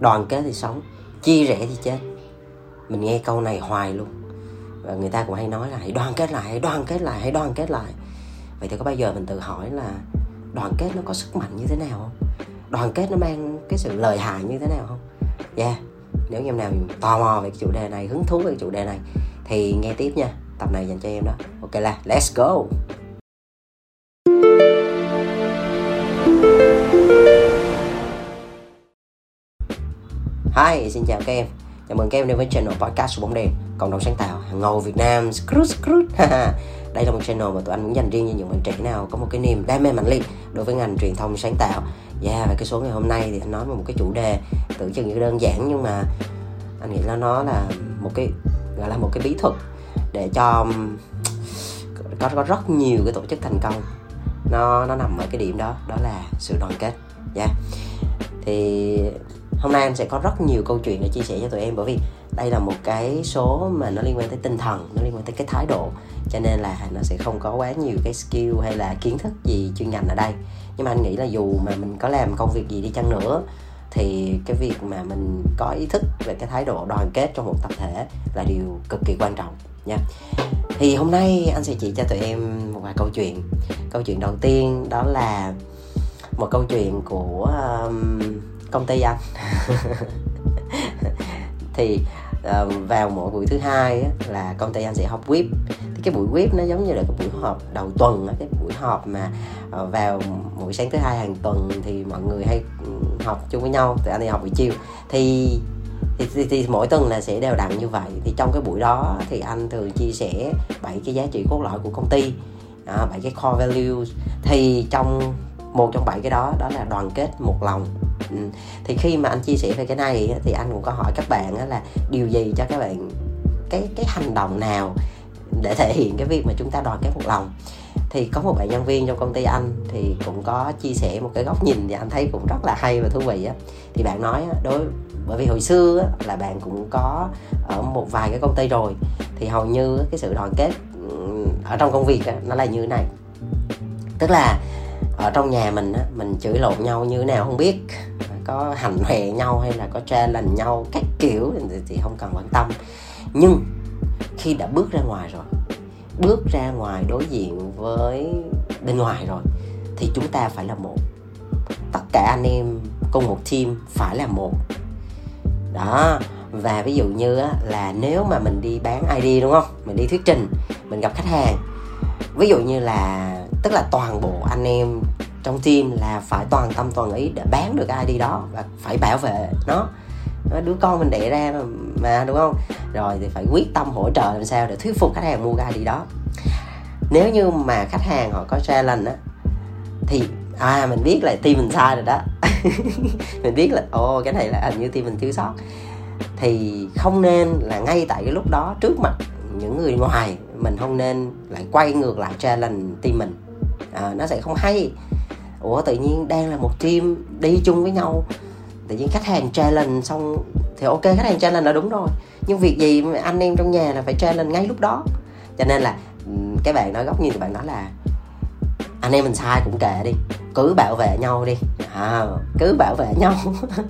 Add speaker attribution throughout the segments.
Speaker 1: đoàn kết thì sống, chia rẽ thì chết. Mình nghe câu này hoài luôn. Và người ta cũng hay nói là hãy đoàn kết lại, hãy đoàn kết lại, hãy đoàn kết lại. Vậy thì có bao giờ mình tự hỏi là đoàn kết nó có sức mạnh như thế nào không? Đoàn kết nó mang cái sự lợi hại như thế nào không? Yeah nếu như em nào tò mò về cái chủ đề này, hứng thú về cái chủ đề này, thì nghe tiếp nha. Tập này dành cho em đó. Ok, là, let's go! Hi, xin chào các em. Chào mừng các em đến với channel podcast của bóng đèn Cộng đồng sáng tạo hàng ngầu Việt Nam. Skrut skrut Đây là một channel mà tụi anh muốn dành riêng cho những bạn trẻ nào Có một cái niềm đam mê mạnh liệt đối với ngành truyền thông sáng tạo. Yeah, và cái số ngày hôm nay thì anh nói về một cái chủ đề Tưởng chừng như đơn giản nhưng mà Anh nghĩ là nó là một cái gọi là một cái bí thuật Để cho có, có rất nhiều cái tổ chức thành công. Nó nó nằm ở cái điểm đó đó là sự đoàn kết. Yeah. thì hôm nay anh sẽ có rất nhiều câu chuyện để chia sẻ cho tụi em bởi vì đây là một cái số mà nó liên quan tới tinh thần nó liên quan tới cái thái độ. Cho nên là nó sẽ không có quá nhiều cái skill hay là kiến thức gì chuyên ngành ở đây. Nhưng mà anh nghĩ là dù mà mình có làm công việc gì đi chăng nữa thì cái việc mà mình có ý thức về cái thái độ đoàn kết trong một tập thể là điều cực kỳ quan trọng nha. Thì hôm nay anh sẽ chỉ cho tụi em một vài câu chuyện. Câu chuyện đầu tiên đó là một câu chuyện của um, công ty anh thì uh, vào mỗi buổi thứ hai á, là công ty anh sẽ họp whip. Thì cái buổi whip nó giống như là cái buổi họp đầu tuần á, cái buổi họp mà uh, vào buổi sáng thứ hai hàng tuần thì mọi người hay họp chung với nhau thì anh thì họp buổi chiều. Thì thì, thì, thì mỗi tuần là sẽ đều đặn như vậy. Thì trong cái buổi đó thì anh thường chia sẻ bảy cái giá trị cốt lõi của công ty bảy cái core values. Thì trong một trong bảy cái đó đó là đoàn kết một lòng ừ. thì khi mà anh chia sẻ về cái này thì anh cũng có hỏi các bạn là điều gì cho các bạn cái cái hành động nào để thể hiện cái việc mà chúng ta đoàn kết một lòng. Thì có một bạn nhân viên trong công ty anh thì cũng có chia sẻ một cái góc nhìn thì anh thấy cũng rất là hay và thú vị á. Thì bạn nói đối bởi vì hồi xưa á, là bạn cũng có ở một vài cái công ty rồi thì hầu như cái sự đoàn kết ừ, ở trong công việc á, nó là như thế này. Tức là ở trong nhà mình á, mình chửi lộn nhau như thế nào không biết có hành hòe nhau hay là có challenge nhau các kiểu thì, thì không cần quan tâm. Nhưng khi đã bước ra ngoài rồi bước ra ngoài đối diện với bên ngoài rồi thì chúng ta phải là một. Tất cả anh em cùng một team phải là một. Đó và ví dụ như là nếu mà mình đi bán ID đúng không? Mình đi thuyết trình mình gặp khách hàng. Ví dụ như là tức là toàn bộ anh em trong team là phải toàn tâm toàn ý để bán được cái ID đó và phải bảo vệ nó. Đứa con mình đẻ ra mà, mà đúng không? Rồi thì phải quyết tâm hỗ trợ làm sao để thuyết phục khách hàng mua cái ID đó. Nếu như mà khách hàng họ có challenge á thì à mình biết là team mình sai rồi đó. Mình biết là ồ cái này là hình như team mình thiếu sót. Thì không nên là ngay tại cái lúc đó trước mặt những người ngoài mình không nên lại quay ngược lại challenge team mình. À, nó sẽ không hay ủa tự nhiên đang là một team đi chung với nhau. Tự nhiên khách hàng challenge xong thì ok khách hàng challenge là đúng rồi. Nhưng việc gì anh em trong nhà là phải challenge ngay lúc đó? Cho nên là cái bạn nói góc nhìn của bạn nói là anh em mình sai cũng kệ đi. Cứ bảo vệ nhau đi. À, cứ bảo vệ nhau.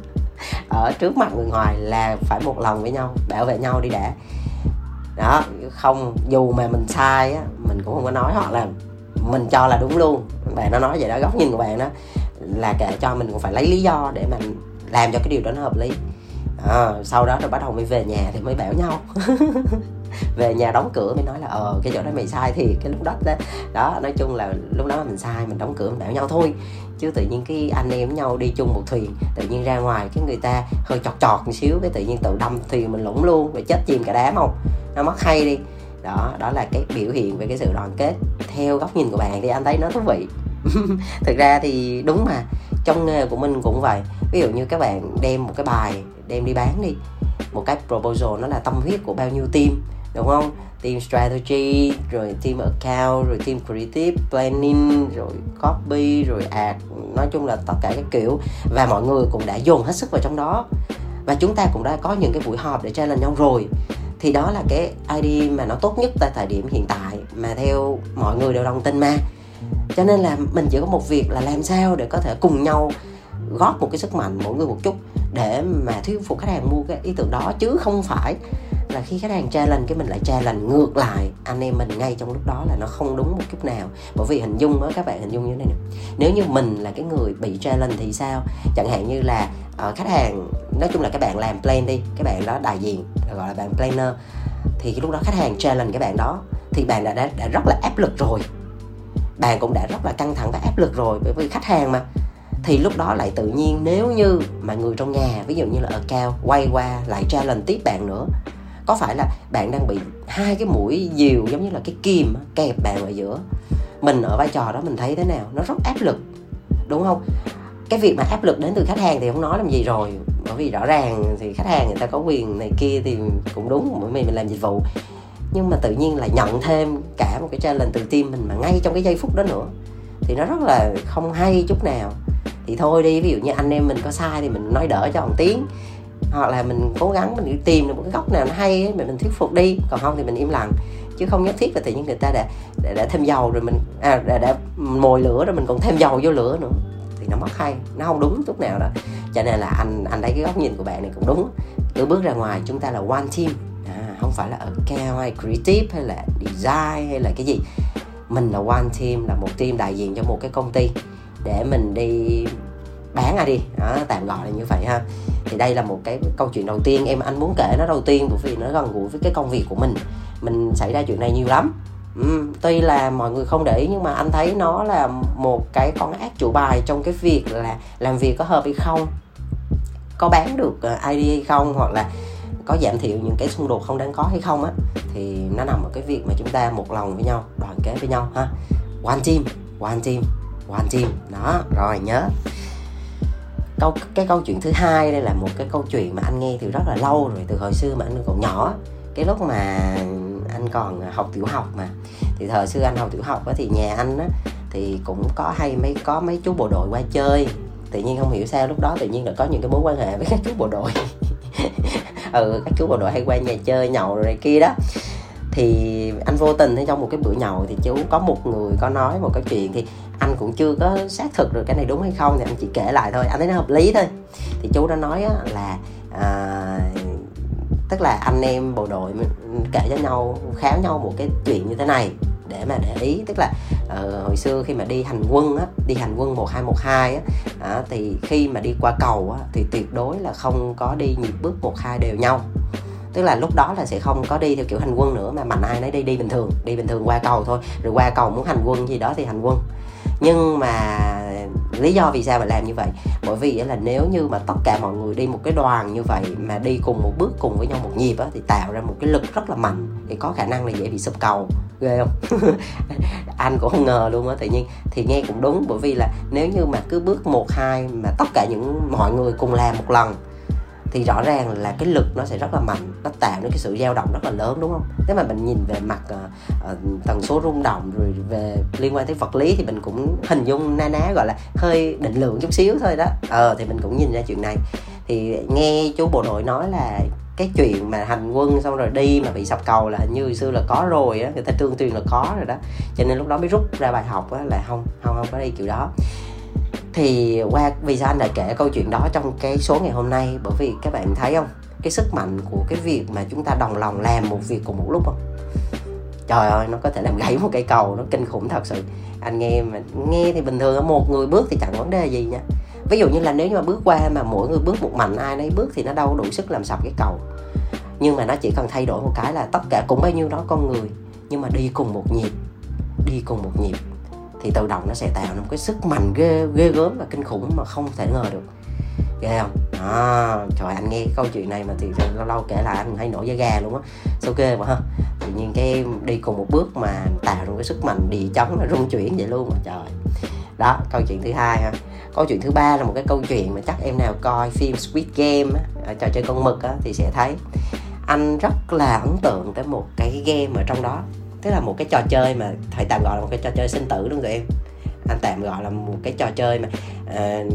Speaker 1: Ở trước mặt người ngoài là phải một lòng với nhau bảo vệ nhau đi đã. Đó không dù mà mình sai á mình cũng không có nói họ là mình cho là đúng luôn. Bạn nó nói vậy đó góc nhìn của bạn đó là kệ cho mình cũng phải lấy lý do để mình làm cho cái điều đó nó hợp lý. À, sau đó rồi bắt đầu mới về nhà thì mới bảo nhau. Về nhà đóng cửa mới nói là ờ cái chỗ đó mày sai thì cái lúc đó đó, đó nói chung là lúc đó mình sai mình đóng cửa mình bảo nhau thôi. Chứ tự nhiên cái anh em với nhau đi chung một thuyền tự nhiên ra ngoài cái người ta hơi chọt chọt một xíu cái tự nhiên tự đâm thuyền mình lũng luôn rồi chết chìm cả đám không? Nó mất hay đi đó đó là cái biểu hiện về cái sự đoàn kết theo góc nhìn của bạn thì anh thấy nó thú vị. Thực ra thì đúng mà, trong nghề của mình cũng vậy. Ví dụ như các bạn đem một cái bài, đem đi bán đi, một cái proposal nó là tâm huyết của bao nhiêu team, đúng không? Team strategy, rồi team account, rồi team creative planning, rồi copy, rồi ad nói chung là tất cả các kiểu. Và mọi người cũng đã dồn hết sức vào trong đó. Và chúng ta cũng đã có những cái buổi họp để challenge nhau rồi thì đó là cái ID mà nó tốt nhất tại thời điểm hiện tại mà theo mọi người đều đồng tin mà. Cho nên là mình chỉ có một việc là làm sao để có thể cùng nhau góp một cái sức mạnh mỗi người một chút để mà thuyết phục khách hàng mua cái ý tưởng đó, chứ không phải là khi khách hàng challenge cái mình lại challenge ngược lại anh em mình ngay trong lúc đó là nó không đúng một chút nào. Bởi vì hình dung đó các bạn hình dung như thế này nè. Nếu như mình là cái người bị challenge thì sao? Chẳng hạn như là uh, khách hàng nói chung là các bạn làm plan đi các bạn đó đại diện gọi là bạn planner thì cái lúc đó khách hàng challenge cái bạn đó thì bạn đã, đã đã rất là áp lực rồi. Bạn cũng đã rất là căng thẳng và áp lực rồi bởi vì khách hàng mà. Thì lúc đó lại tự nhiên nếu như mà người trong nhà ví dụ như là ở cao quay qua lại challenge tiếp bạn nữa có phải là bạn đang bị hai cái mũi diều giống như là cái kim kẹp bạn ở giữa? Mình ở vai trò đó mình thấy thế nào? Nó rất áp lực, đúng không? Cái việc mà áp lực đến từ khách hàng thì không nói làm gì rồi. Bởi vì rõ ràng thì khách hàng người ta có quyền này kia thì cũng đúng bởi vì mình làm dịch vụ. Nhưng mà tự nhiên là nhận thêm cả một cái challenge từ team mình mà ngay trong cái giây phút đó nữa. Thì nó rất là không hay chút nào. Thì thôi đi, ví dụ như anh em mình có sai thì mình nói đỡ cho một tiếng hoặc là mình cố gắng mình đi tìm được một cái góc nào nó hay ấy, mình, mình thuyết phục đi. Còn không thì mình im lặng. Chứ không nhất thiết là tự nhiên người ta đã đã, đã thêm dầu rồi mình à, đã, đã mồi lửa rồi mình còn thêm dầu vô lửa nữa. Thì nó mất hay. Nó không đúng chút nào đó. Cho nên là anh anh thấy cái góc nhìn của bạn này cũng đúng. Cứ bước ra ngoài chúng ta là one team. À, không phải là ở cao hay creative hay là design hay là cái gì. Mình là one team là một team đại diện cho một cái công ty. Để mình đi bán ra đi. Đó, tạm gọi là như vậy ha. Thì đây là một cái câu chuyện đầu tiên em anh muốn kể nó đầu tiên bởi vì nó gần gũi với cái công việc của mình. Mình xảy ra chuyện này nhiều lắm. Ừ, tuy là mọi người không để ý nhưng mà anh thấy nó là một cái con ác chủ bài trong cái việc là làm việc có hợp hay không có bán được ờ, ID hay không hoặc là có giảm thiểu những cái xung đột không đáng có hay không á. Thì nó nằm ở cái việc mà chúng ta một lòng với nhau đoàn kết với nhau ha. One team one team one team. Đó rồi nhớ câu cái câu chuyện thứ hai đây là một cái câu chuyện mà anh nghe từ rất là lâu rồi từ hồi xưa mà anh còn nhỏ. Cái lúc mà anh còn học tiểu học mà. Thì thời xưa anh học tiểu học á, thì nhà anh á, thì cũng có hay mấy có mấy chú bộ đội qua chơi. Tự nhiên không hiểu sao lúc đó tự nhiên là có những cái mối quan hệ với các chú bộ đội. Ừ các chú bộ đội hay qua nhà chơi nhậu rồi này kia đó thì anh vô tình thấy trong một cái bữa nhậu thì chú có một người có nói một cái chuyện thì anh cũng chưa có xác thực được cái này đúng hay không thì anh chỉ kể lại thôi. Anh thấy nó hợp lý thôi. Thì chú đã nói là à, tức là anh em bộ đội kể cho nhau kháo nhau một cái chuyện như thế này để mà để ý. Tức là uh, hồi xưa khi mà đi hành quân á đi hành quân 1212 á à, thì khi mà đi qua cầu á thì tuyệt đối là không có đi nhịp bước một hai đều nhau tức là lúc đó là sẽ không có đi theo kiểu hành quân nữa mà mạnh ai nấy đi đi bình thường đi bình thường qua cầu thôi. Rồi qua cầu muốn hành quân gì đó thì hành quân. Nhưng mà lý do vì sao mà làm như vậy? Bởi vì là nếu như mà tất cả mọi người đi một cái đoàn như vậy mà đi cùng một bước cùng với nhau một nhịp á, thì tạo ra một cái lực rất là mạnh thì có khả năng là dễ bị sụp cầu. Ghê không? Anh cũng không ngờ luôn á tự nhiên thì nghe cũng đúng. Bởi vì là nếu như mà cứ bước một hai mà tất cả những mọi người cùng làm một lần thì rõ ràng là cái lực nó sẽ rất là mạnh nó tạo nên cái sự dao động rất là lớn đúng không? Nếu mà mình nhìn về mặt uh, uh, tần số rung động rồi về liên quan tới vật lý thì mình cũng hình dung na ná gọi là hơi định lượng chút xíu thôi đó. Ờ thì mình cũng nhìn ra chuyện này. Thì nghe chú bộ đội nói là cái chuyện mà hành quân xong rồi đi mà bị sập cầu là hình như hồi xưa là có rồi á người ta tương truyền là có rồi đó. Cho nên lúc đó mới rút ra bài học á là không không không có đi kiểu đó thì qua, vì sao anh lại kể câu chuyện đó trong cái số ngày hôm nay? Bởi vì các bạn thấy không? Cái sức mạnh của cái việc mà chúng ta đồng lòng làm một việc cùng một lúc không? Trời ơi, nó có thể làm gãy một cây cầu, nó kinh khủng thật sự. Anh nghe mà, nghe thì bình thường một người bước thì chẳng vấn đề gì nha. Ví dụ như là nếu như mà bước qua mà mỗi người bước một mạnh, ai nấy bước thì nó đâu đủ sức làm sập cái cầu. Nhưng mà nó chỉ cần thay đổi một cái là tất cả cũng bao nhiêu đó con người, nhưng mà đi cùng một nhịp, đi cùng một nhịp thì tự động nó sẽ tạo ra một cái sức mạnh ghê ghê gớm và kinh khủng mà không thể ngờ được. Ghê không? À, trời anh nghe câu chuyện này mà thì lâu lâu kể lại anh hay nổi da gà luôn á. Sao ghê mà ha tự nhiên cái đi cùng một bước mà tạo ra cái sức mạnh địa chấn là rung chuyển vậy luôn mà trời. Đó câu chuyện thứ hai ha. Câu chuyện thứ ba là một cái câu chuyện mà chắc em nào coi phim Squid Game á, à, trò chơi con mực á, thì sẽ thấy. Anh rất là ấn tượng tới một cái game ở trong đó tức là một cái trò chơi mà thầy tạm gọi là một cái trò chơi sinh tử đúng rồi em? Anh tạm gọi là một cái trò chơi mà uh,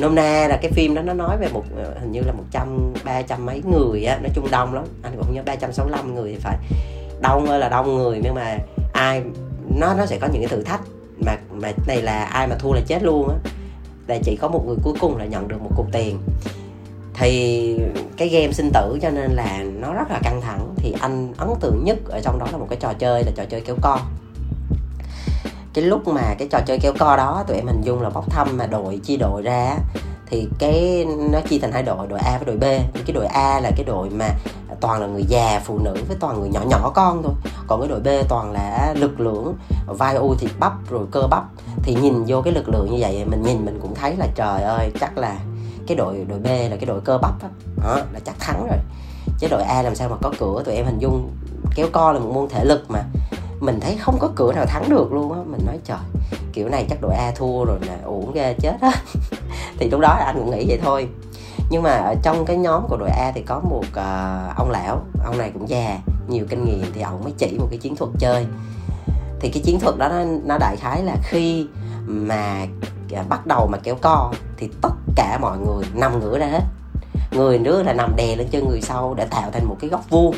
Speaker 1: nôm na là cái phim đó nó nói về một ờ, hình như là một trăm ba trăm mấy người á nói chung đông lắm. Anh cũng không nhớ ba trăm sáu mươi lăm người thì phải. Đông ơi là đông người nhưng mà ai nó nó sẽ có những cái thử thách mà mà này là ai mà thua là chết luôn á. Là chỉ có một người cuối cùng là nhận được một cục tiền thì cái game sinh tử cho nên là nó rất là căng thẳng. Thì anh ấn tượng nhất ở trong đó là một cái trò chơi là trò chơi kéo co. Cái lúc mà cái trò chơi kéo co đó, tụi em hình dung là bốc thăm mà đội chia đội ra thì cái nó chia thành hai đội đội A với đội B. Thì cái đội A là cái đội mà toàn là người già, phụ nữ với toàn người nhỏ nhỏ con thôi. Còn cái đội B toàn là lực lượng vai u thịt bắp, rồi cơ bắp. Thì nhìn vô cái lực lượng như vậy, mình nhìn mình cũng thấy là trời ơi, chắc là cái đội đội B là cái đội cơ bắp đó, đó là chắc thắng rồi. Chứ đội A làm sao mà có cửa? Tụi em hình dung kéo co là một môn thể lực mà. Mình thấy không có cửa nào thắng được luôn á. Mình nói trời kiểu này chắc đội A thua rồi nè uổng ghê chết á. Thì lúc đó anh cũng nghĩ vậy thôi. Nhưng mà ở trong cái nhóm của đội A thì có một uh, ông lão ông này cũng già nhiều kinh nghiệm thì ông mới chỉ một cái chiến thuật chơi. Thì cái chiến thuật đó nó, nó đại khái là khi mà bắt đầu mà kéo co thì tất cả mọi người nằm ngửa ra hết. Người nữa là nằm đè lên chân người sau để tạo thành một cái góc vuông.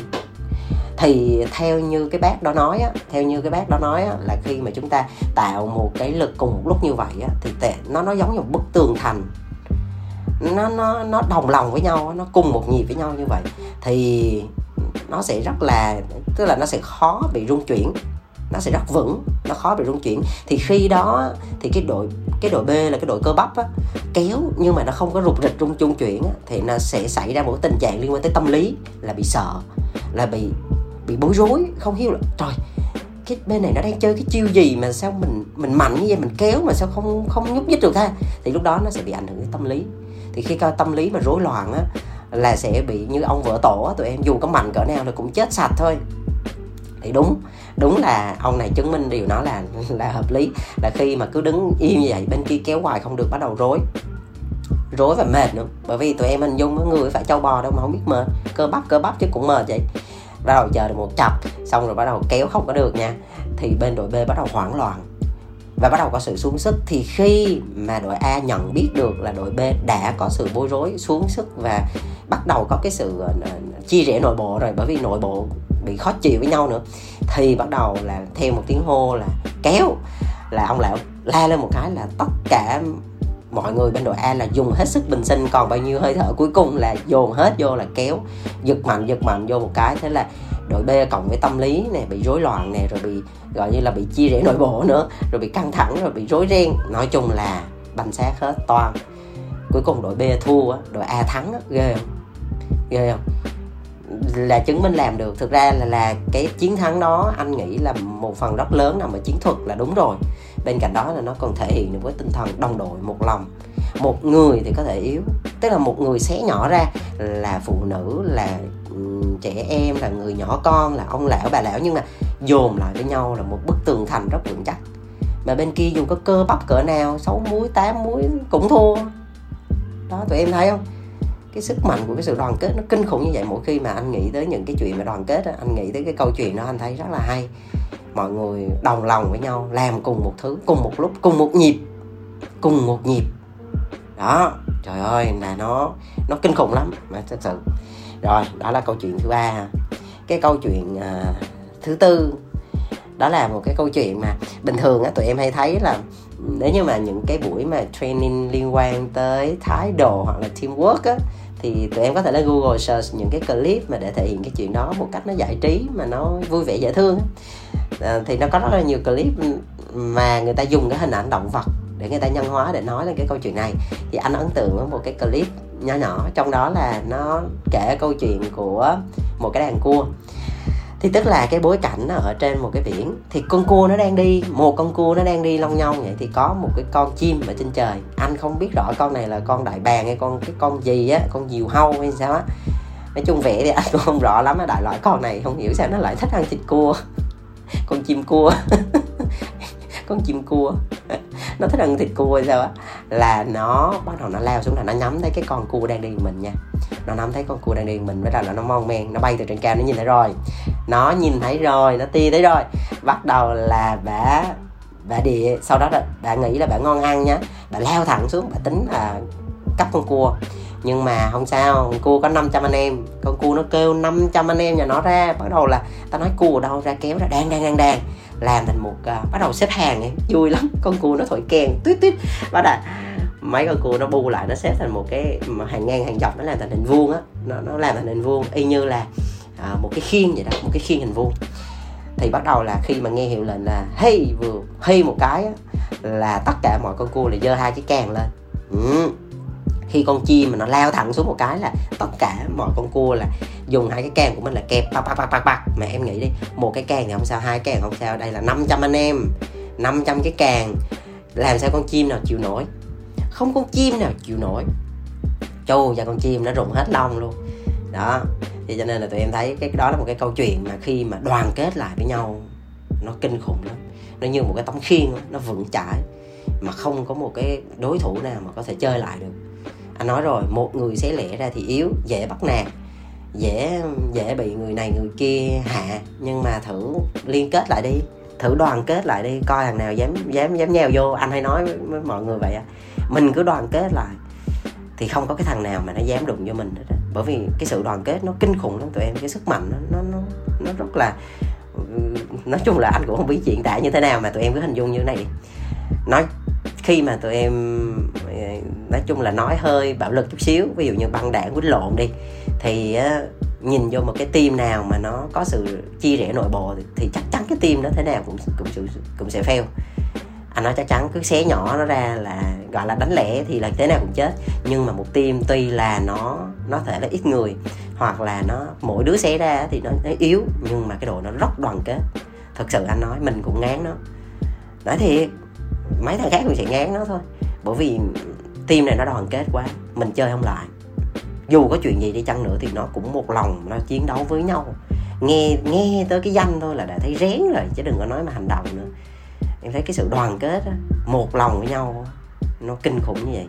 Speaker 1: Thì theo như cái bác đó nói á, theo như cái bác đó nói á, là khi mà chúng ta tạo một cái lực cùng một lúc như vậy á, thì tệ, nó nó giống như một bức tường thành. Nó nó nó đồng lòng với nhau nó cùng một nhịp với nhau như vậy. Thì nó sẽ rất là, tức là nó sẽ khó bị rung chuyển nó sẽ rất vững nó khó bị rung chuyển. Thì khi đó thì cái đội cái đội B là cái đội cơ bắp á, kéo nhưng mà nó không có rụt rịch rung chung chuyển á, thì nó sẽ xảy ra một tình trạng liên quan tới tâm lý là bị sợ là bị bị bối rối không hiểu là trời cái bên này nó đang chơi cái chiêu gì mà sao mình mình mạnh như vậy mình kéo mà sao không không nhúc nhích được ta thì lúc đó nó sẽ bị ảnh hưởng đến tâm lý. Thì khi coi tâm lý mà rối loạn á là sẽ bị như ông vợ tổ á, tụi em dù có mạnh cỡ nào thì cũng chết sạch thôi thì đúng đúng là ông này chứng minh điều đó là là hợp lý. Là khi mà cứ đứng im như vậy, bên kia kéo hoài không được, bắt đầu rối. Rối và mệt nữa, bởi vì tụi em hình dung người phải châu bò đâu mà không biết mệt. Cơ bắp cơ bắp chứ cũng mệt vậy. Bắt đầu chờ được một chập, xong rồi bắt đầu kéo không có được nha. Thì bên đội B bắt đầu hoảng loạn. Và bắt đầu có sự xuống sức. Thì khi mà đội A nhận biết được là đội B đã có sự bối rối, xuống sức và bắt đầu có cái sự chia rẽ nội bộ rồi. Bởi vì nội bộ bị khó chịu với nhau nữa, thì bắt đầu là theo một tiếng hô là kéo, là ông lão la lên một cái là tất cả mọi người bên đội A là dùng hết sức bình sinh, còn bao nhiêu hơi thở cuối cùng là dồn hết vô là kéo, giật mạnh giật mạnh vô một cái. Thế là đội B cộng với tâm lý nè, bị rối loạn nè, rồi bị, gọi như là bị chia rẽ nội bộ nữa, rồi bị căng thẳng, rồi bị rối ren. Nói chung là banh xác hết toàn. Cuối cùng đội B thua, đội A thắng ghê không? Ghê không? Là chứng minh làm được. Thực ra là là cái chiến thắng đó anh nghĩ là một phần rất lớn nằm ở chiến thuật là đúng rồi. Bên cạnh đó là nó còn thể hiện được với tinh thần đồng đội, một lòng. Một người thì có thể yếu, tức là một người xé nhỏ ra là phụ nữ, là trẻ em, là người nhỏ con, là ông lão, bà lão, nhưng mà dồn lại với nhau là một bức tường thành rất vững chắc. Mà bên kia dù có cơ bắp cỡ nào, sáu muối tám muối cũng thua. Đó, tụi em thấy không? Cái sức mạnh của cái sự đoàn kết nó kinh khủng như vậy. Mỗi khi mà anh nghĩ tới những cái chuyện mà đoàn kết đó, anh nghĩ tới cái câu chuyện đó anh thấy rất là hay. Mọi người đồng lòng với nhau làm cùng một thứ cùng một lúc cùng một nhịp cùng một nhịp. Đó trời ơi là nó nó kinh khủng lắm mà thật sự. Rồi đó là câu chuyện thứ ba. Cái câu chuyện uh, thứ tư đó là một cái câu chuyện mà bình thường á tụi em hay thấy là nếu như mà những cái buổi mà training liên quan tới thái độ hoặc là teamwork á thì tụi em có thể lên Google search những cái clip mà để thể hiện cái chuyện đó một cách nó giải trí mà nó vui vẻ dễ thương. À, thì nó có rất là nhiều clip mà người ta dùng cái hình ảnh động vật để người ta nhân hóa để nói lên cái câu chuyện này. Thì anh ấn tượng với một cái clip nhỏ nhỏ trong đó là nó kể câu chuyện của một cái đàn cua thì tức là cái bối cảnh nó ở trên một cái biển. Thì con cua nó đang đi, một con cua nó đang đi long nhong vậy, thì có một cái con chim ở trên trời. Anh không biết rõ con này là con đại bàng hay con, cái con gì á, con diều hâu hay sao á. Nói chung vẽ thì anh cũng không rõ lắm á, đại loại con này không hiểu sao nó lại thích ăn thịt cua. Con chim cua. Con chim cua. Nó thích ăn thịt cua hay sao á. Là nó, bắt đầu nó lao xuống là nó nhắm thấy cái con cua đang đi mình nha nó nắm thấy con cua đang đi mình với là nó mon men nó bay từ trên cao nó nhìn thấy rồi. Nó nhìn thấy rồi nó tia thấy rồi. Bắt đầu là bà bà địa sau đó là bà nghĩ là bà ngon ăn nhá. Bà leo thẳng xuống bà tính là cắp con cua. Nhưng mà không sao con cua có 500 anh em. Con cua nó kêu 500 anh em nhà nó ra. Bắt đầu là tao nói cua ở đâu ra kéo ra đang đang đang đang. Làm thành một uh, bắt đầu xếp hàng ấy. Vui lắm con cua nó thổi kèn tuyết tuyết. Bắt đầu mấy con cua nó bu lại nó xếp thành một cái hàng ngang hàng dọc nó làm thành hình vuông á. Nó, nó làm thành hình vuông y như là à, một cái khiên vậy đó một cái khiên hình vuông. Thì bắt đầu là khi mà nghe hiệu lệnh là hey vừa hey một cái á, là tất cả mọi con cua lại giơ hai cái càng lên. Ừ. khi con chim mà nó lao thẳng xuống một cái là tất cả mọi con cua là dùng hai cái càng của mình là kẹp bạc bạc bạc bạc bạc. Mà em nghĩ đi một cái càng thì không sao hai càng không sao. Đây là 500 anh em 500 cái càng. Làm sao con chim nào chịu nổi? Không con chim nào chịu nổi. Chu và con chim nó rụng hết lông luôn. Đó thì cho nên là tụi em thấy cái đó là một cái câu chuyện mà khi mà đoàn kết lại với nhau nó kinh khủng lắm. Nó như một cái tấm khiên nó vững chãi. Mà không có một cái đối thủ nào mà có thể chơi lại được. Anh nói rồi một người xé lẻ ra thì yếu dễ bắt nạt dễ dễ bị người này người kia hạ. Nhưng mà thử liên kết lại đi thử đoàn kết lại đi coi thằng nào dám dám dám nheo vô. Anh hay nói với, mọi người vậy á mình cứ đoàn kết lại. Thì không có cái thằng nào mà nó dám đụng vô mình hết á. Bởi vì cái sự đoàn kết nó kinh khủng lắm tụi em cái sức mạnh nó nó nó, nó rất là ừ, nói chung là anh cũng không biết chuyện tả như thế nào mà tụi em cứ hình dung như thế này. Đi nói khi mà tụi em ừ, nói chung là nói hơi bạo lực chút xíu ví dụ như băng đảng quýnh lộn đi thì ờ, nhìn vô một cái team nào mà nó có sự chia rẽ nội bộ thì, thì chắc chắn cái team đó thế nào cũng cũng cũng, cũng sẽ fail anh nói chắc chắn cứ xé nhỏ nó ra là gọi là đánh lẻ thì là thế nào cũng chết. Nhưng mà một team tuy là nó nó thể là ít người hoặc là nó mỗi đứa xé ra thì nó, nó yếu nhưng mà cái đội nó rất đoàn kết. Thật sự anh nói mình cũng ngán nó. Nói thiệt mấy thằng khác cũng sẽ ngán nó thôi. Bởi vì team này nó đoàn kết quá mình chơi không lại. Dù có chuyện gì đi chăng nữa thì nó cũng một lòng nó chiến đấu với nhau. Nghe nghe tới cái danh thôi là đã thấy rén rồi chứ đừng có nói mà hành động nữa em thấy cái sự đoàn kết đó, một lòng với nhau nó kinh khủng như vậy.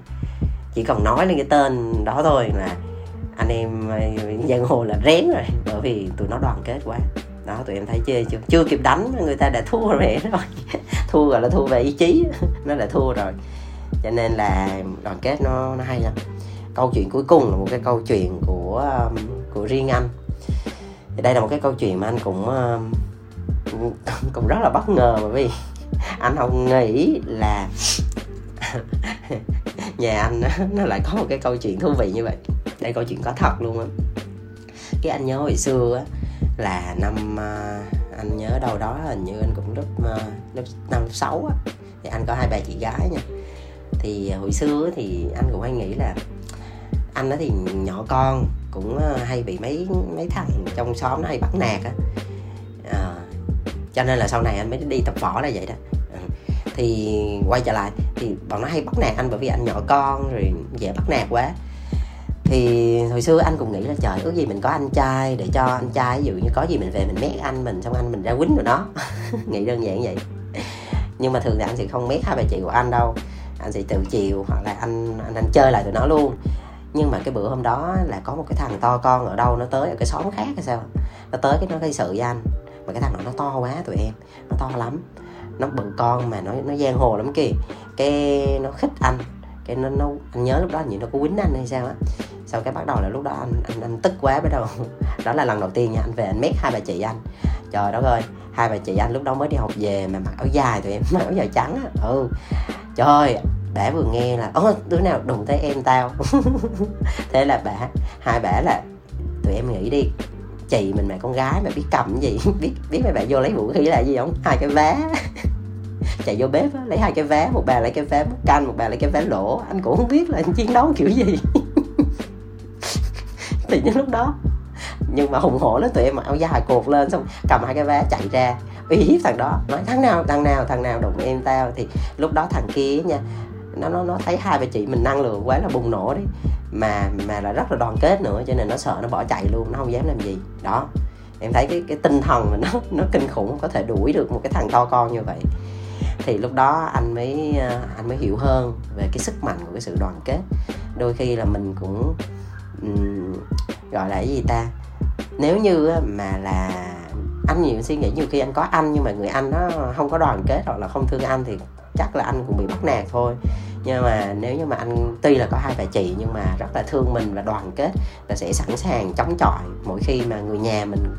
Speaker 1: Chỉ cần nói lên cái tên đó thôi là anh em ờ, giang hồ là rén rồi bởi vì tụi nó đoàn kết quá. Đó tụi em thấy chưa? Chưa chưa kịp đánh người ta đã thua rồi rồi thua gọi là thua về ý chí nó đã thua rồi. Cho nên là đoàn kết nó nó hay lắm. Câu chuyện cuối cùng là một cái câu chuyện của của riêng anh. Thì đây là một cái câu chuyện mà anh cũng cũng rất là bất ngờ bởi vì anh không nghĩ là nhà anh nó lại có một cái câu chuyện thú vị như vậy. Đây câu chuyện có thật luôn á. Cái anh nhớ hồi xưa á là năm uh, anh nhớ đâu đó hình như anh cũng lớp uh, lớp năm lớp sáu á. Thì anh có hai bà chị gái nha. Thì hồi xưa thì anh cũng hay nghĩ là anh đó thì nhỏ con cũng uh, hay bị mấy mấy thằng trong xóm nó hay bắt nạt á cho nên là sau này anh mới đi tập võ là vậy đó. Ừ. Thì quay trở lại thì bọn nó hay bắt nạt anh bởi vì anh nhỏ con rồi dễ bắt nạt quá. Thì hồi xưa anh cũng nghĩ là trời ước gì mình có anh trai để cho anh trai ví dụ như có gì mình về mình mét anh mình xong anh mình ra quýnh rồi nó. Nghĩ đơn giản vậy. Nhưng mà thường thì anh sẽ không mét hai bà chị của anh đâu. Anh sẽ tự chiều hoặc là anh anh, anh chơi lại tụi nó luôn. Nhưng mà cái bữa hôm đó là có một cái thằng to con ở đâu nó tới ở cái xóm khác hay sao? Nó tới cái nó gây sự với anh mà cái thằng đó nó to quá tụi em nó to lắm. Nó bự con mà nó nó giang hồ lắm kìa. Cái nó khích anh cái nó, nó anh nhớ lúc đó như nó có quýnh anh hay sao á. Sau cái bắt đầu là lúc đó anh anh, anh tức quá bắt đầu. Đó là lần đầu tiên nha anh về anh mét hai bà chị anh. Trời đất ơi hai bà chị anh lúc đó mới đi học về mà mặc áo dài tụi em mặc áo dài trắng á. Ừ. Trời bả vừa nghe là ơ đứa nào đụng tới em tao? Thế là bả hai bả là tụi em nghĩ đi chị mình mẹ con gái mà biết cầm gì biết biết mấy bạn vô lấy vũ khí là gì không? Hai cái vé. Chạy vô bếp á, lấy hai cái vé một bà lấy cái vé bút canh một bà lấy cái vé lỗ. Anh cũng không biết là anh chiến đấu kiểu gì. Thì những lúc đó nhưng mà hùng hổ lắm tụi em mặc áo dài cột lên xong cầm hai cái vé chạy ra. Uy hiếp thằng đó nói thằng nào thằng nào thằng nào đụng em tao. Thì lúc đó thằng kia nha nó nó nó thấy hai bà chị mình năng lượng quá là bùng nổ đấy mà mà là rất là đoàn kết nữa cho nên nó sợ nó bỏ chạy luôn nó không dám làm gì. Đó. Em thấy cái cái tinh thần mà nó nó kinh khủng có thể đuổi được một cái thằng to con như vậy. Thì lúc đó anh mới à, anh mới hiểu hơn về cái sức mạnh của cái sự đoàn kết. Đôi khi là mình cũng um, gọi là cái gì ta? Nếu như mà là anh nhiều suy nghĩ nhiều khi anh có anh nhưng mà người anh nó không có đoàn kết hoặc là không thương anh thì chắc là anh cũng bị bắt nạt thôi. Nhưng mà nếu như mà anh, tuy là có hai bà chị nhưng mà rất là thương mình và đoàn kết là sẽ sẵn sàng chống chọi mỗi khi mà người nhà mình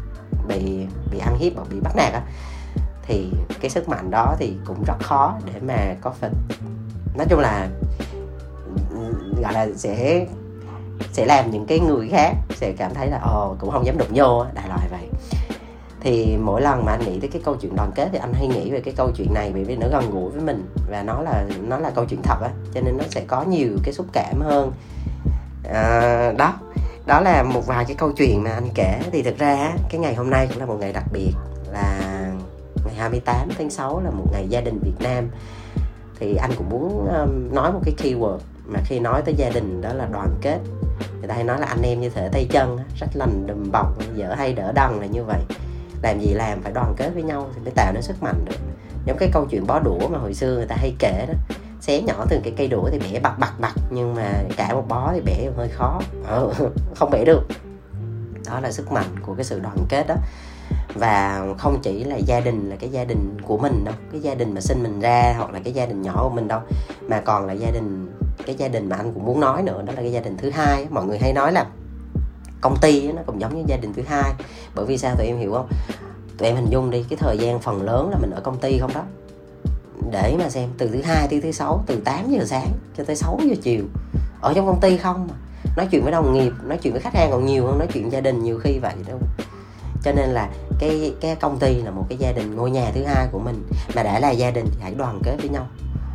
Speaker 1: bị bị ăn hiếp hoặc bị bắt nạt á, thì cái sức mạnh đó thì cũng rất khó để mà có phần. Nói chung là ừ, gọi là sẽ sẽ làm những cái người khác sẽ cảm thấy là, ồ, cũng không dám đụng vô đại loại vậy thì mỗi lần mà anh nghĩ tới cái câu chuyện đoàn kết thì anh hay nghĩ về cái câu chuyện này bởi vì nó gần gũi với mình và nó là nó là câu chuyện thật á cho nên nó sẽ có nhiều cái xúc cảm hơn. À, đó đó là một vài cái câu chuyện mà anh kể. Thì thực ra cái ngày hôm nay cũng là một ngày đặc biệt là ngày 28 tháng 6 là một ngày gia đình Việt Nam. Thì anh cũng muốn um, nói một cái keyword mà khi nói tới gia đình đó là đoàn kết. Người ta hay nói là anh em như thể tay chân rất lành đùm bọc dở hay đỡ đần là như vậy làm gì làm phải đoàn kết với nhau thì mới tạo nên sức mạnh được. Giống cái câu chuyện bó đũa mà hồi xưa người ta hay kể đó xé nhỏ từng cái cây đũa thì bẻ bặt bặt bặt nhưng mà cả một bó thì bẻ hơi khó. Ừ, không bẻ được. Đó là sức mạnh của cái sự đoàn kết đó. Và không chỉ là gia đình là cái gia đình của mình đâu cái gia đình mà sinh mình ra hoặc là cái gia đình nhỏ của mình đâu mà còn là gia đình cái gia đình mà anh cũng muốn nói nữa đó là cái gia đình thứ hai. Mọi người hay nói là công ty nó cũng giống như gia đình thứ hai. Bởi vì sao tụi em hiểu không? Tụi em hình dung đi, cái thời gian phần lớn là mình ở công ty không đó. Để mà xem, từ thứ hai tới thứ sáu, từ 8 giờ sáng cho tới 6 giờ chiều, ở trong công ty không mà. Nói chuyện với đồng nghiệp, nói chuyện với khách hàng còn nhiều hơn nói chuyện gia đình nhiều khi vậy đâu cho nên là cái cái công ty là một cái gia đình ngôi nhà thứ hai của mình. Mà đã là gia đình thì hãy đoàn kết với nhau.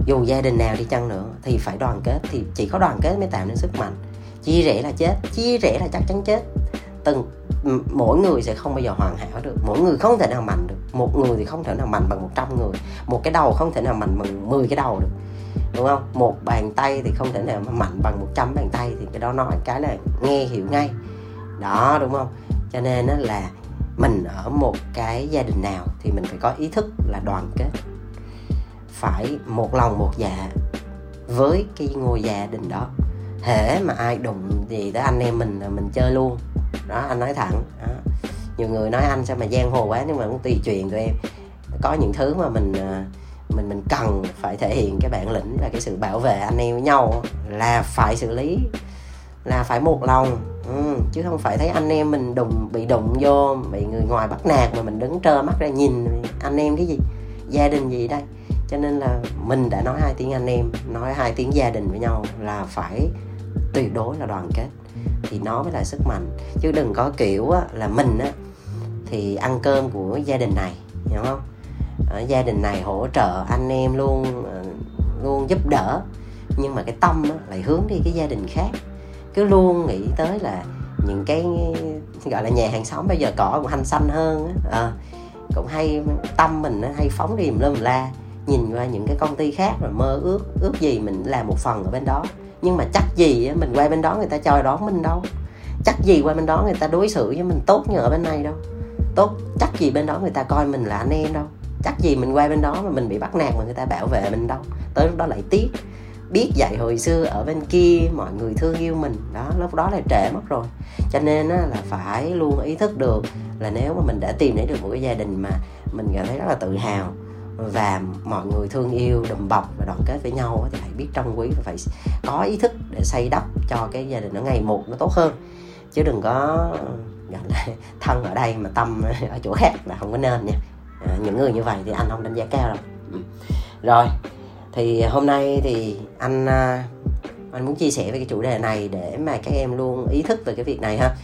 Speaker 1: Dù gia đình nào đi chăng nữa thì phải đoàn kết, thì chỉ có đoàn kết mới tạo nên sức mạnh chia rẽ là chết, chia rẽ là chắc chắn chết. Từng mỗi người sẽ không bao giờ hoàn hảo được. Mỗi người không thể nào mạnh được. Một người thì không thể nào mạnh bằng 100 người. Một cái đầu không thể nào mạnh bằng 10 cái đầu được. Đúng không? Một bàn tay thì không thể nào mà mạnh bằng 100 bàn tay thì cái đó nói cái là nghe hiểu ngay. Đó, đúng không? Cho nên là mình ở một cái gia đình nào thì mình phải có ý thức là đoàn kết. Phải một lòng một dạ với cái ngôi gia đình đó hễ mà ai đụng gì tới anh em mình là mình chơi luôn. Đó anh nói thẳng. Đó. nhiều người nói anh sao mà giang hồ quá nhưng mà cũng tùy chuyện tụi em. Có những thứ mà mình à, mình mình cần phải thể hiện cái bản lĩnh và cái sự bảo vệ anh em với nhau là phải xử lý là phải một lòng. Ừ, chứ không phải thấy anh em mình đụng bị đụng vô bị người ngoài bắt nạt mà mình đứng trơ mắt ra nhìn anh em cái gì gia đình gì đây. Cho nên là mình đã nói hai tiếng anh em nói hai tiếng gia đình với nhau là phải tuyệt đối là đoàn kết. Thì nó mới là sức mạnh. Chứ đừng có kiểu á, là mình á thì ăn cơm của gia đình này hiểu không? Ở gia đình này hỗ trợ anh em luôn ờ, luôn giúp đỡ. Nhưng mà cái tâm á, lại hướng đi cái gia đình khác. Cứ luôn nghĩ tới là những cái gọi là nhà hàng xóm bây giờ cỏ cũng hành xanh hơn á. À, cũng hay tâm mình hay phóng đi lâm la nhìn qua những cái công ty khác rồi mơ ước ước gì mình làm một phần ở bên đó nhưng mà chắc gì mình qua bên đó người ta chờ đón mình đâu. Chắc gì qua bên đó người ta đối xử với mình tốt như ở bên này đâu. Tốt chắc gì bên đó người ta coi mình là anh em đâu. Chắc gì mình qua bên đó mà mình bị bắt nạt mà người ta bảo vệ mình đâu. Tới lúc đó lại tiếc. Biết dạy hồi xưa ở bên kia mọi người thương yêu mình. Đó lúc đó là trễ mất rồi. Cho nên á, là phải luôn ý thức được là nếu mà mình đã tìm thấy được một cái gia đình mà mình cảm thấy rất là tự hào và mọi người thương yêu đùm bọc và đoàn kết với nhau thì hãy biết trân quý và phải có ý thức để xây đắp cho cái gia đình nó ngày một nó tốt hơn. Chứ đừng có gọi là thân ở đây mà tâm ở chỗ khác là không có nên nha. À, những người như vậy thì anh không đánh giá cao đâu. Ừ. rồi thì hôm nay thì anh à, anh muốn chia sẻ về cái chủ đề này để mà các em luôn ý thức về cái việc này ha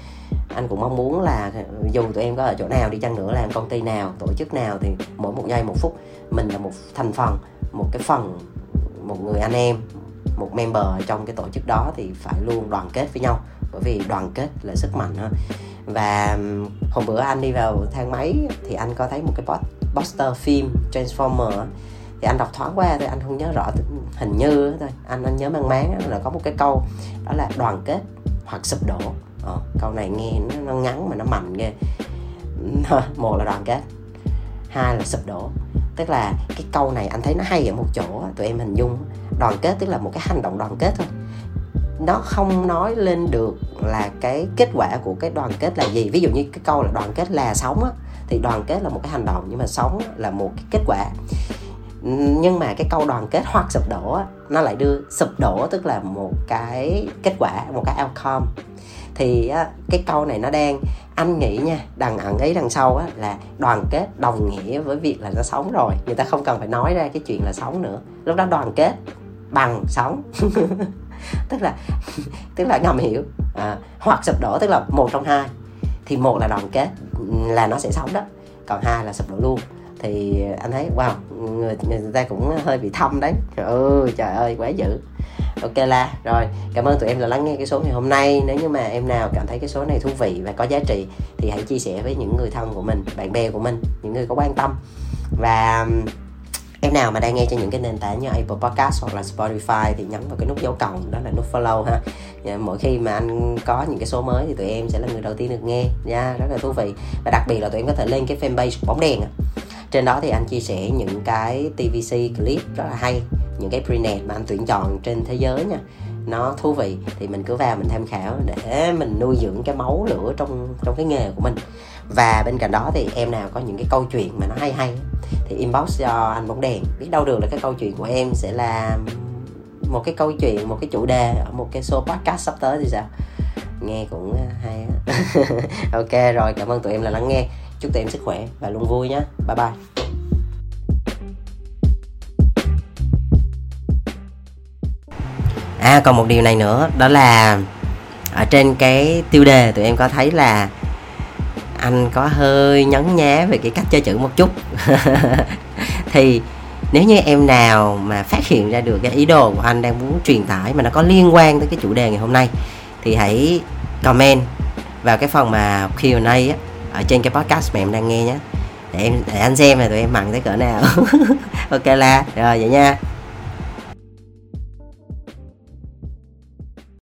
Speaker 1: anh cũng mong muốn là dù tụi em có ở chỗ nào đi chăng nữa làm công ty nào, tổ chức nào thì mỗi một giây, một phút mình là một thành phần, một cái phần, một người anh em, một member trong cái tổ chức đó thì phải luôn đoàn kết với nhau, bởi vì đoàn kết là sức mạnh ha và hôm bữa anh đi vào thang máy thì anh có thấy một cái poster phim Transformer thì anh đọc thoáng qua thì anh không nhớ rõ hình như thôi, anh anh nhớ mang máng là có một cái câu đó là đoàn kết hoặc sụp đổ ờ, câu này nghe nó, nó ngắn mà nó mạnh ghê. Một là đoàn kết hai là sụp đổ. Tức là cái câu này anh thấy nó hay ở một chỗ tụi em hình dung đoàn kết tức là một cái hành động đoàn kết thôi. Nó không nói lên được là cái kết quả của cái đoàn kết là gì. Ví dụ như cái câu là đoàn kết là sống á thì đoàn kết là một cái hành động nhưng mà sống là một cái kết quả. Nhưng mà cái câu đoàn kết hoặc sụp đổ nó lại đưa sụp đổ tức là một cái kết quả một cái outcome thì á, cái câu này nó đang anh nghĩ nha đằng ẩn ý đằng sau á, là đoàn kết đồng nghĩa với việc là nó sống rồi. Người ta không cần phải nói ra cái chuyện là sống nữa. Lúc đó đoàn kết bằng sống. Tức là tức là ngầm hiểu. À, hoặc sụp đổ tức là một trong hai. Thì một là đoàn kết là nó sẽ sống đó. Còn hai là sụp đổ luôn. Thì anh thấy wow người, người ta cũng hơi bị thâm đấy. Trời ơi trời ơi quá dữ ok là rồi, cảm ơn tụi em đã lắng nghe cái số ngày hôm nay. Nếu như mà em nào cảm thấy cái số này thú vị và có giá trị thì hãy chia sẻ với những người thân của mình, bạn bè của mình, những người có quan tâm. Và um, em nào mà đang nghe trên những cái nền tảng như Apple Podcast hoặc là Spotify thì nhấn vào cái nút dấu cộng, đó là nút follow ha. Dạ, mỗi khi mà anh có những cái số mới thì tụi em sẽ là người đầu tiên được nghe. Nha rất là thú vị. Và đặc biệt là tụi em có thể lên cái fanpage bóng đèn trên đó thì anh chia sẻ những cái TVC clip rất là hay, những cái prenet mà anh tuyển chọn trên thế giới nha. Nó thú vị, thì mình cứ vào mình tham khảo để mình nuôi dưỡng cái máu lửa trong trong cái nghề của mình. Và bên cạnh đó thì em nào có những cái câu chuyện mà nó hay hay thì inbox cho anh bóng đèn. Biết đâu được là cái câu chuyện của em sẽ là một cái câu chuyện, một cái chủ đề ở một cái show podcast sắp tới thì sao? Nghe cũng hay ok, rồi, cảm ơn tụi em là lắng nghe chúc tụi em sức khỏe và luôn vui nhé bye bye. À còn một điều này nữa, đó là ở trên cái tiêu đề tụi em có thấy là anh có hơi nhấn nhá về cái cách chơi chữ một chút. Thì nếu như em nào mà phát hiện ra được cái ý đồ của anh đang muốn truyền tải mà nó có liên quan tới cái chủ đề ngày hôm nay, thì hãy comment vào cái phần mà Q&A á ở trên cái podcast mà em đang nghe nhé để em để anh xem là tụi em mặn tới cỡ nào. Ok la rồi vậy nha.